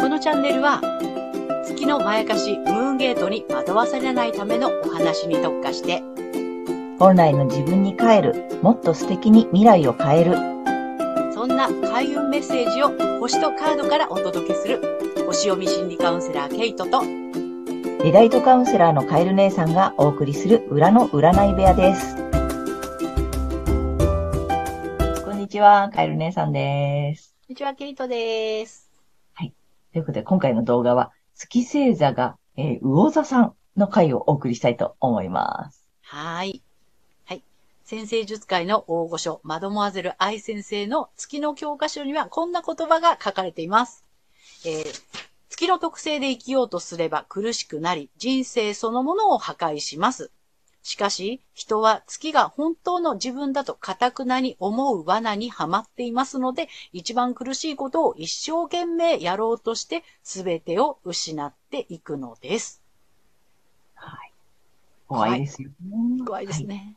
このチャンネルは月のまやかしムーンゲートに惑わされないためのお話に特化して本来の自分に帰る、もっと素敵に未来を変える。そんな開運メッセージを星とカードからお届けする星読み心理カウンセラーケイトとリライトカウンセラーのカエル姉さんがお送りする裏の占い部屋です。こんにちは、カエル姉さんです。こんにちはケイトです。ということで、今回の動画は、月星座が、えー魚座さんの回をお送りしたいと思います。はい。はい。先生術界の大御所、マドモアゼル愛先生の月の教科書にはこんな言葉が書かれています。えー月の特性で生きようとすれば苦しくなり、人生そのものを破壊します。しかし、人は月が本当の自分だと堅くなに思う罠にはまっていますので、一番苦しいことを一生懸命やろうとして、すべてを失っていくのです。はい。怖いですよね。怖いですね。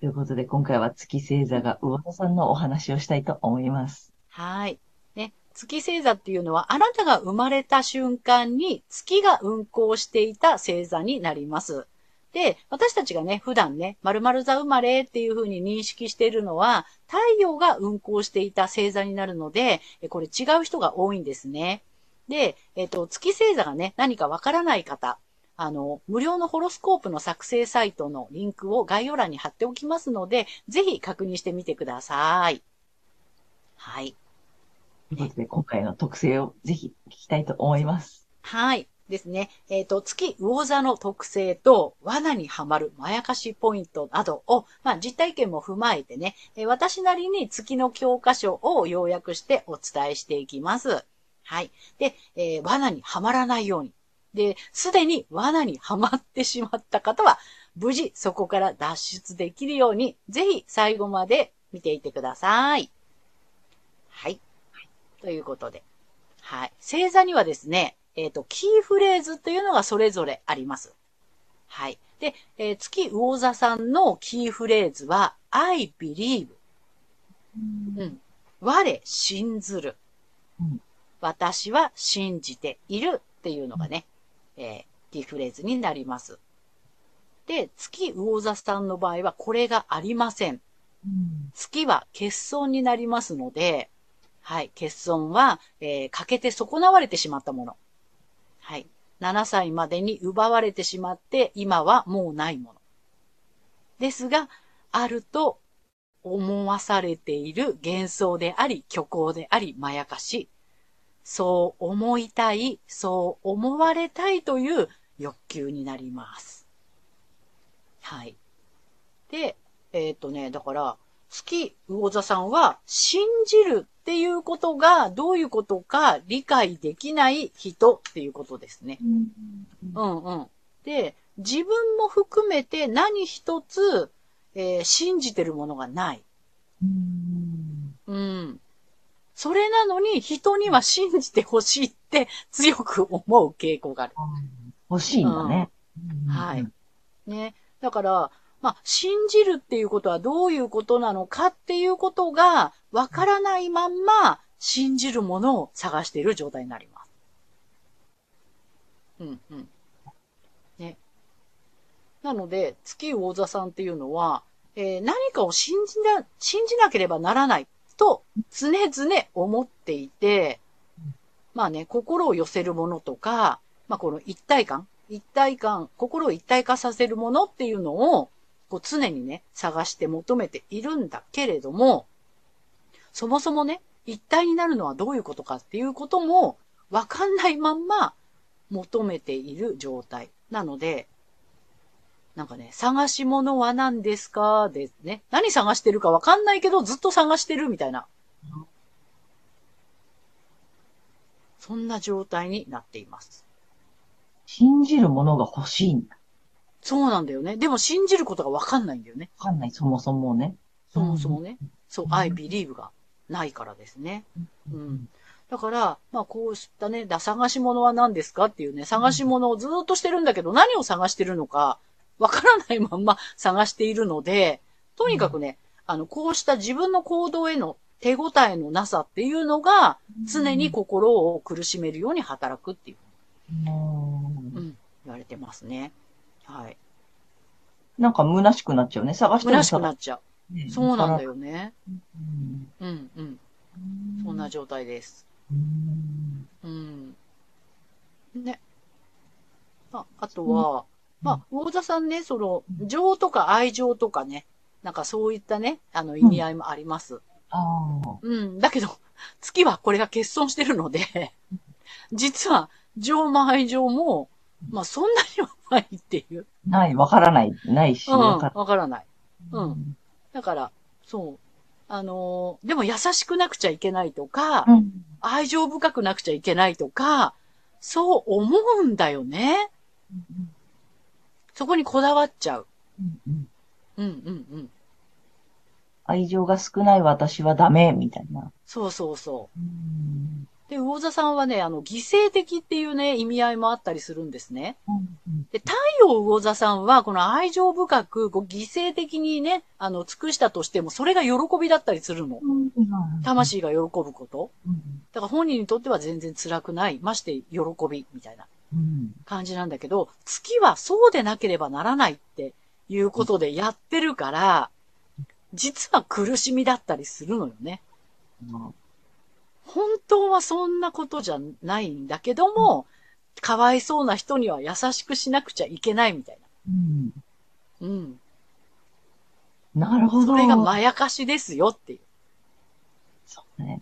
ということで、今回は月星座が魚座さんのお話をしたいと思います。はい。ね、月星座っていうのは、あなたが生まれた瞬間に月が運行していた星座になります。で、私たちがね、普段ね、〇〇座生まれっていう風に認識しているのは、太陽が運行していた星座になるので、えこれ違う人が多いんですね。で、えっと、月星座がね、何かわからない方、あの、無料のホロスコープの作成サイトのリンクを概要欄に貼っておきますので、ぜひ確認してみてください。はい。ということで、今回の特性をぜひ聞きたいと思います。はい。ですね。えっ、と、月魚座の特性と罠にはまるまやかしポイントなどを、まあ、実体験も踏まえてね、え私なりに月の教科書を要約してお伝えしていきます。はい。で、えー罠にはまらないように。で、すでに罠にはまってしまった方は、無事そこから脱出できるように、ぜひ最後まで見ていてください。はい。ということで。はい。星座にはですね、えっ、と、キーフレーズというのがそれぞれあります。はい。で、えー月魚座さんのキーフレーズは、I believe。うん。我信ずる。うん私は信じているっていうのがね、えーキーフレーズになります。で、月魚座さんの場合はこれがありません。月は欠損になりますので、はい、欠損は、えー欠けて損なわれてしまったもの。はい。7歳までに奪われてしまって、今はもうないもの。ですが、あると思わされている幻想であり、虚構であり、まやかし。そう思いたい、そう思われたいという欲求になります。はい。で、えっ、とね、だから、月魚座さんは信じるっていうことがどういうことか理解できない人っていうことですね。うんうん。で、自分も含めて何一つ、えー信じてるものがない。うん。それなのに人には信じてほしいって強く思う傾向がある。欲しいんだね。はい。ね。だから、まあ、信じるっていうことはどういうことなのかっていうことがわからないまんま信じるものを探している状態になります。うんうん。ね。なので、月魚座さんっていうのは、えー何かを信じな、信じなければならないと常々思っていて、まあね、心を寄せるものとか、まあこの一体感、一体感、心を一体化させるものっていうのを、こう常にね、探して求めているんだけれども、そもそもね、一体になるのはどういうことかっていうことも、わかんないまんま求めている状態。なので、なんかね、探し物は何ですか？でね。何探してるかわかんないけど、ずっと探してるみたいな。そんな状態になっています。信じるものが欲しいんだ。そうなんだよね。でも信じることがわかんないんだよね。わかんない、そもそもね。そもそもね。そうう、ん I believe がないからですね。うん。だから、まあこうしたね、だ探し物は何ですかっていうね、探し物をずっとしてるんだけど、何を探してるのか、わからないまんま探しているので、とにかくね、あの、こうした自分の行動への手応えのなさっていうのが、常に心を苦しめるように働くっていう、うんうん、言われてますね。はい。なんか虚しくなっちゃうね。探しても虚しくなっちゃう。ねそうなんだよ。よね。うんうん、うん。そんな状態です。うんうん。ね。あ、あとは、まあ、魚座さんね、その、情とか愛情とかね、なんかそういったね、あの意味合いもあります。ああ。うん。だけど、月はこれが欠損してるので、実は、情も愛情も、まあそんなにはないっていう。ない、わからない。ないし、うん。わかわからない。らうん。だから、そう。あのーでも優しくなくちゃいけないとか、うん。愛情深くなくちゃいけないとか、そう思うんだよね。そこにこだわっちゃう。うんうんうんうんうん。愛情が少ない私はダメ、みたいな。そうそうそうんう。で、魚座さんはね、あの、犠牲的っていうね、意味合いもあったりするんですね。で、太陽魚座さんは、この愛情深く、こう犠牲的にね、あの、尽くしたとしても、それが喜びだったりするの。魂が喜ぶこと。うんだから本人にとっては全然辛くない。まして、喜び、みたいなうん感じなんだけど、月はそうでなければならないっていうことでやってるから、実は苦しみだったりするのよね。本当はそんなことじゃないんだけども、かわいそうな人には優しくしなくちゃいけないみたいうんな。うん。なるほど。それがまやかしですよっていう。そうね。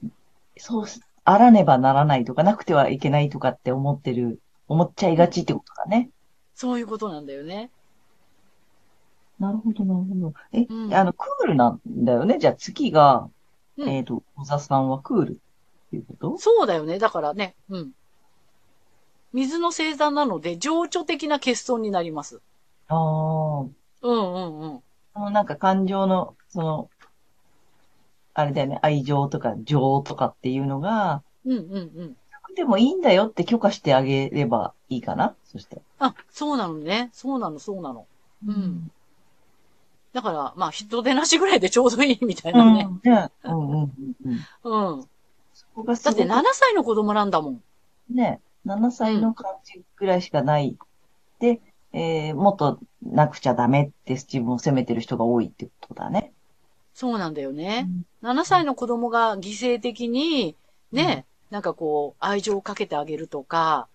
そうす、あらねばならないとか、なくてはいけないとかって思ってる、思っちゃいがちってことだね。そういうことなんだよね。なるほど、なるほど。え、うんあの、クールなんだよね？じゃあ月が、うんえっと、小座さんはクールっていうこと？そうだよね。だからね、うん。水の星座なので、情緒的な欠損になります。ああ。うんうんうん。あの、なんか感情の、その、あれだよね、愛情とか情とかっていうのが、うんうんうん。でもいいんだよって許可してあげればいいかな？そして。あ、そうなのね。そうなの、そうなの。うん。だから、まあ、人手なしぐらいでちょうどいいみたいなね。うん。ね。うんうんうんだってごく7歳の子供なんだもん。ね、7歳の感じぐらいしかない。で、えー、もっとなくちゃダメって自分を責めてる人が多いってことだね。そうなんだよね。7歳の子供が犠牲的に、ね、なんかこう、愛情をかけてあげるとか、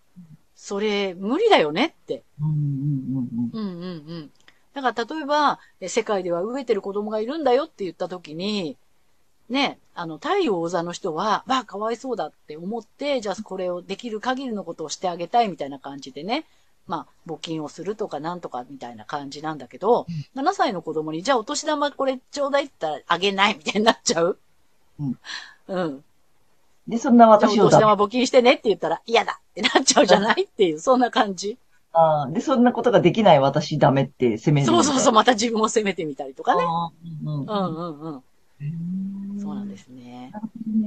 それ、無理だよねって。うんうんうんうんうんうん。だから例えば、え世界では飢えてる子供がいるんだよって言った時に、ね、あの、太陽王座の人は、わあ、かわいそうだって思って、じゃあこれをできる限りのことをしてあげたいみたいな感じでね、まあ、募金をするとかなんとかみたいな感じなんだけど、7歳の子供に、じゃあお年玉これちょうだいって言ったらあげないみたいになっちゃう？うん。うん。で、そんな私をお年玉募金してねって言ったら嫌だってなっちゃうじゃない？っていう、そんな感じ。あーで、そんなことができない私ダメって責める。そうそうそう、また自分を責めてみたりとかね。うんうんうん。うん。そうなんですね。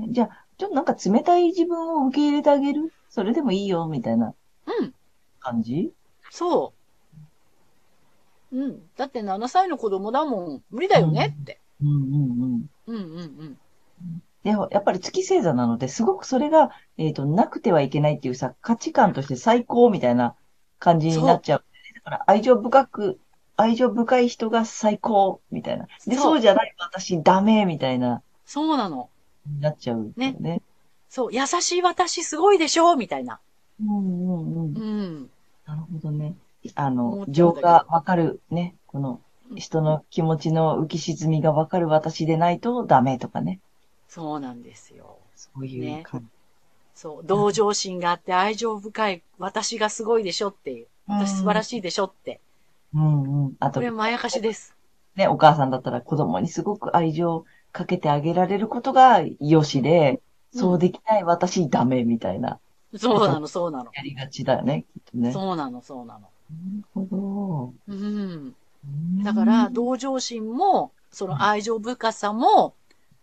じゃあ、ちょっとなんか冷たい自分を受け入れてあげる？それでもいいよ、みたいなうん。感じ？そう。うん。だって7歳の子供だもん。無理だよねって。うんうんうん。うんうんうん。でも、やっぱり月星座なので、すごくそれが、えっ、と、なくてはいけないっていうさ、価値観として最高みたいな感じになっちゃう。だから、愛情深く、愛情深い人が最高みたいな。で、そうじゃない私ダメみたいな、そうなの。になっちゃうんだよね。そう。優しい私すごいでしょみたいな。うんうんうん。うん。なるほどね。あの情がわかるね。この、人の気持ちの浮き沈みがわかる私でないとダメとかね。そうなんですよ。そういう感じ。そう。同情心があって愛情深い私がすごいでしょっていう。私素晴らしいでしょって。うんうん。あとこれ、まやかしです。ね、お母さんだったら子供にすごく愛情をかけてあげられることが良しで、うんそうできない私ダメみたいな、そうなの、そうなの。やりがちだよね、きっとね。なるそうなの、そうなの。ほうん。ど。だから、同情心も、その愛情深さも、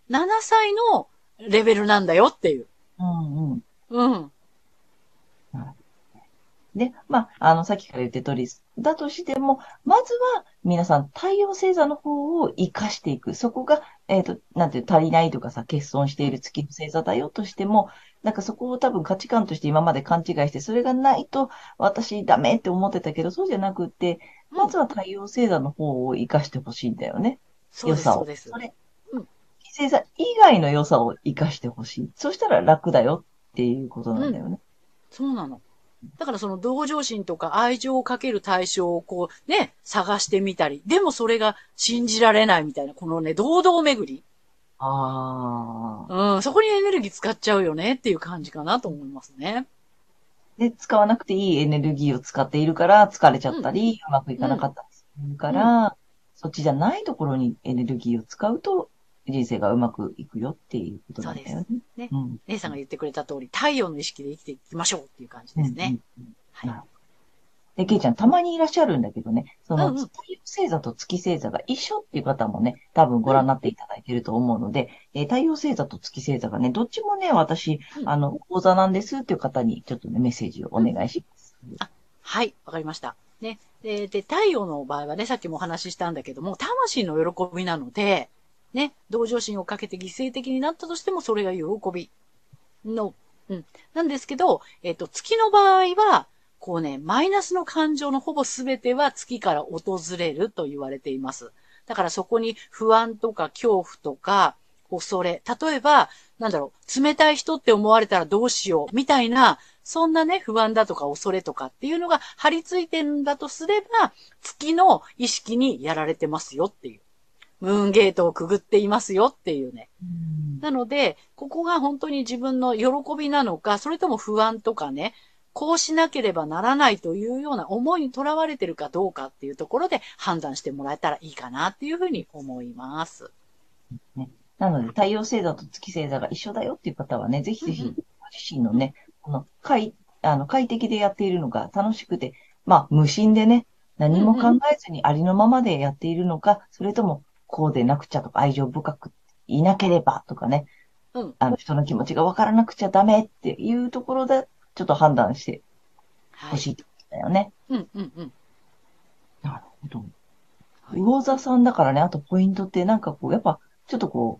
7歳のレベルなんだよっていう。うんうん。うん。で、まあ、あの、さっきから言って通り、だとしても、まずは皆さん太陽星座の方を活かしていく。そこが、えっ、と、なんていう、足りないとかさ、欠損している月の星座だよとしても、なんかそこを多分価値観として今まで勘違いして、それがないと私ダメって思ってたけど、そうじゃなくって、まずは太陽星座の方を活かしてほしいんだよね。そうです、そうです。それ、うん。星座以外の良さを活かしてほしい。そしたら楽だよっていうことなんだよね。うん、そうなの。だからその同情心とか愛情をかける対象をこうね、探してみたり、でもそれが信じられないみたいな、このね、堂々巡り。ああ。うん、そこにエネルギー使っちゃうよねっていう感じかなと思いますね。で、使わなくていいエネルギーを使っているから疲れちゃったり、うん、うまくいかなかったりするから、うん、そっちじゃないところにエネルギーを使うと人生がうまくいくよっていうことなんだよね。そうです。ね。うん、姉さんが言ってくれた通り、太陽の意識で生きていきましょうっていう感じですね。うんうんうん、はい。で、ケイちゃん、たまにいらっしゃるんだけどね、その、太陽星座と月星座が一緒っていう方もね、多分ご覧になっていただいていると思うので、うん、えー、太陽星座と月星座がね、どっちもね、私、うん、あの、講座なんですっていう方に、ちょっとね、メッセージをお願いします。うん、あはい、わかりました。ね。で、で、太陽の場合はね、さっきもお話ししたんだけども、魂の喜びなので、ね、同情心をかけて犠牲的になったとしても、それが喜びの、うん。なんですけど、えっ、と、月の場合は、こうね、マイナスの感情のほぼ全ては月から訪れると言われています。だからそこに不安とか恐怖とか恐れ、例えば、なんだろう、冷たい人って思われたらどうしよう、みたいな、そんなね、不安だとか恐れとかっていうのが張り付いてるんだとすれば、月の意識にやられてますよっていう。ムーンゲートをくぐっていますよっていうね。なので、ここが本当に自分の喜びなのか、それとも不安とかね、こうしなければならないというような思いにとらわれてるかどうかっていうところで判断してもらえたらいいかなっていうふうに思います。ね、なので、太陽星座と月星座が一緒だよっていう方はね、ぜひぜひ、ご自身のね、この快、あの、快適でやっているのが楽しくて、まあ、無心でね、何も考えずにありのままでやっているのか、それともこうでなくちゃとか愛情深くいなければとかね、うん、あの人の気持ちがわからなくちゃダメっていうところで、ちょっと判断してほしいってことだよね。はい、うんうんうん。なるほど。魚座さんだからね、あとポイントってなんかこう、やっぱちょっとこ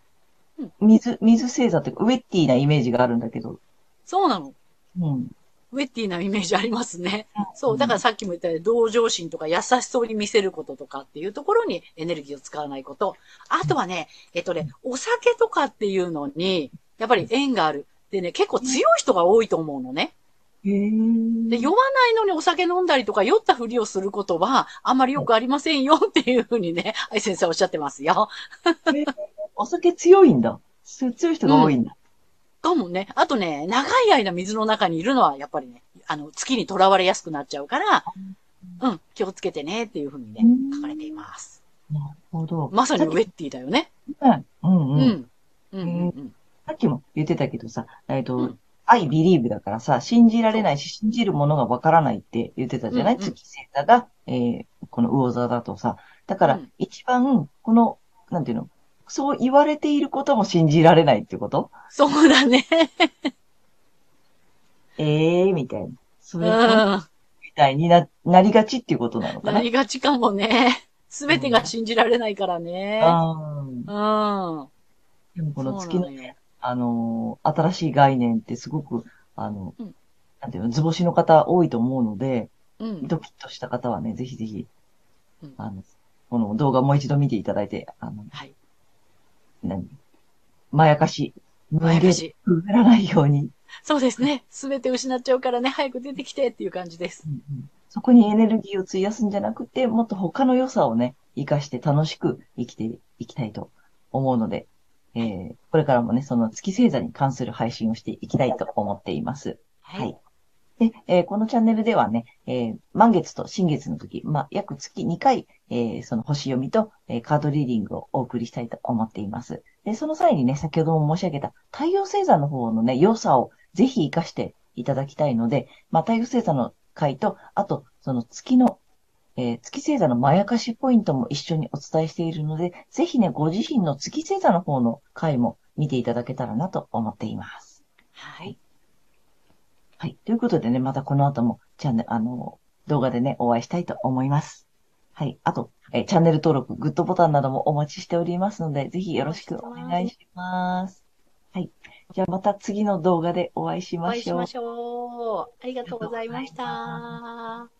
う、水、水星座ってウェッティなイメージがあるんだけど。そうなのうん。ウェッティなイメージありますね。そう。だからさっきも言ったように、同情心とか優しそうに見せることとかっていうところにエネルギーを使わないこと。あとはね、えっとね、お酒とかっていうのに、やっぱり縁がある。でね、結構強い人が多いと思うのね。で、酔わないのにお酒飲んだりとか酔ったふりをすることは、あんまりよくありませんよっていうふうにね、愛先生おっしゃってますよ。お酒強いんだ。強い人が多いんだ。うんかもね。あとね、長い間水の中にいるのは、やっぱりね、あの、月に囚われやすくなっちゃうから、うん、気をつけてねっていうふうにね、書かれています。なるほど。まさにウェッティだよね。うん、うん、うん。うん、うん。さっきも言ってたけどさ、えっ、と、うん、I believe だからさ、信じられないし、信じるものがわからないって言ってたじゃない、うんうん、月星座が、えー、この魚座だとさ。だから、一番、この、なんていうの、そう言われていることも信じられないってこと？そうだね。ええー、みたいな。それ、みたいにな、なりがちっていうことなのかな？なりがちかもね。すべてが信じられないからね。うん。うん。でもこの月のね、あのー、新しい概念ってすごく、あの、うん、なんていうの、図星の方多いと思うので、うん、ドキッとした方はね、ぜひぜひ、うん、あの、この動画もう一度見ていただいて、あの、はい。何まやかし。まやかし。くぐらないように。そうですね。すべて失っちゃうからね、早く出てきてっていう感じです。うんうん、そこにエネルギーを費やすんじゃなくて、もっと他の良さをね、活かして楽しく生きていきたいと思うので、えー、これからもね、その月星座に関する配信をしていきたいと思っています。はい。で、えー、このチャンネルではね、えー、満月と新月の時、まあ、約月2回、えー、その星読みと、えカードリーディングをお送りしたいと思っています。で、その際にね、先ほども申し上げた太陽星座の方のね、良さをぜひ活かしていただきたいので、まあ、太陽星座の回と、あと、その月の、え、月星座のまやかしポイントも一緒にお伝えしているので、ぜひね、ご自身の月星座の方の回も見ていただけたらなと思っています。はい。はい。ということでね、またこの後も、チャンネル、あの、動画でね、お会いしたいと思います。はい。あと、えチャンネル登録、グッドボタンなどもお待ちしておりますので、ぜひよろしくお願いします。はい。じゃあまた次の動画でお会いしましょう。お会いしましょう。ありがとうございました。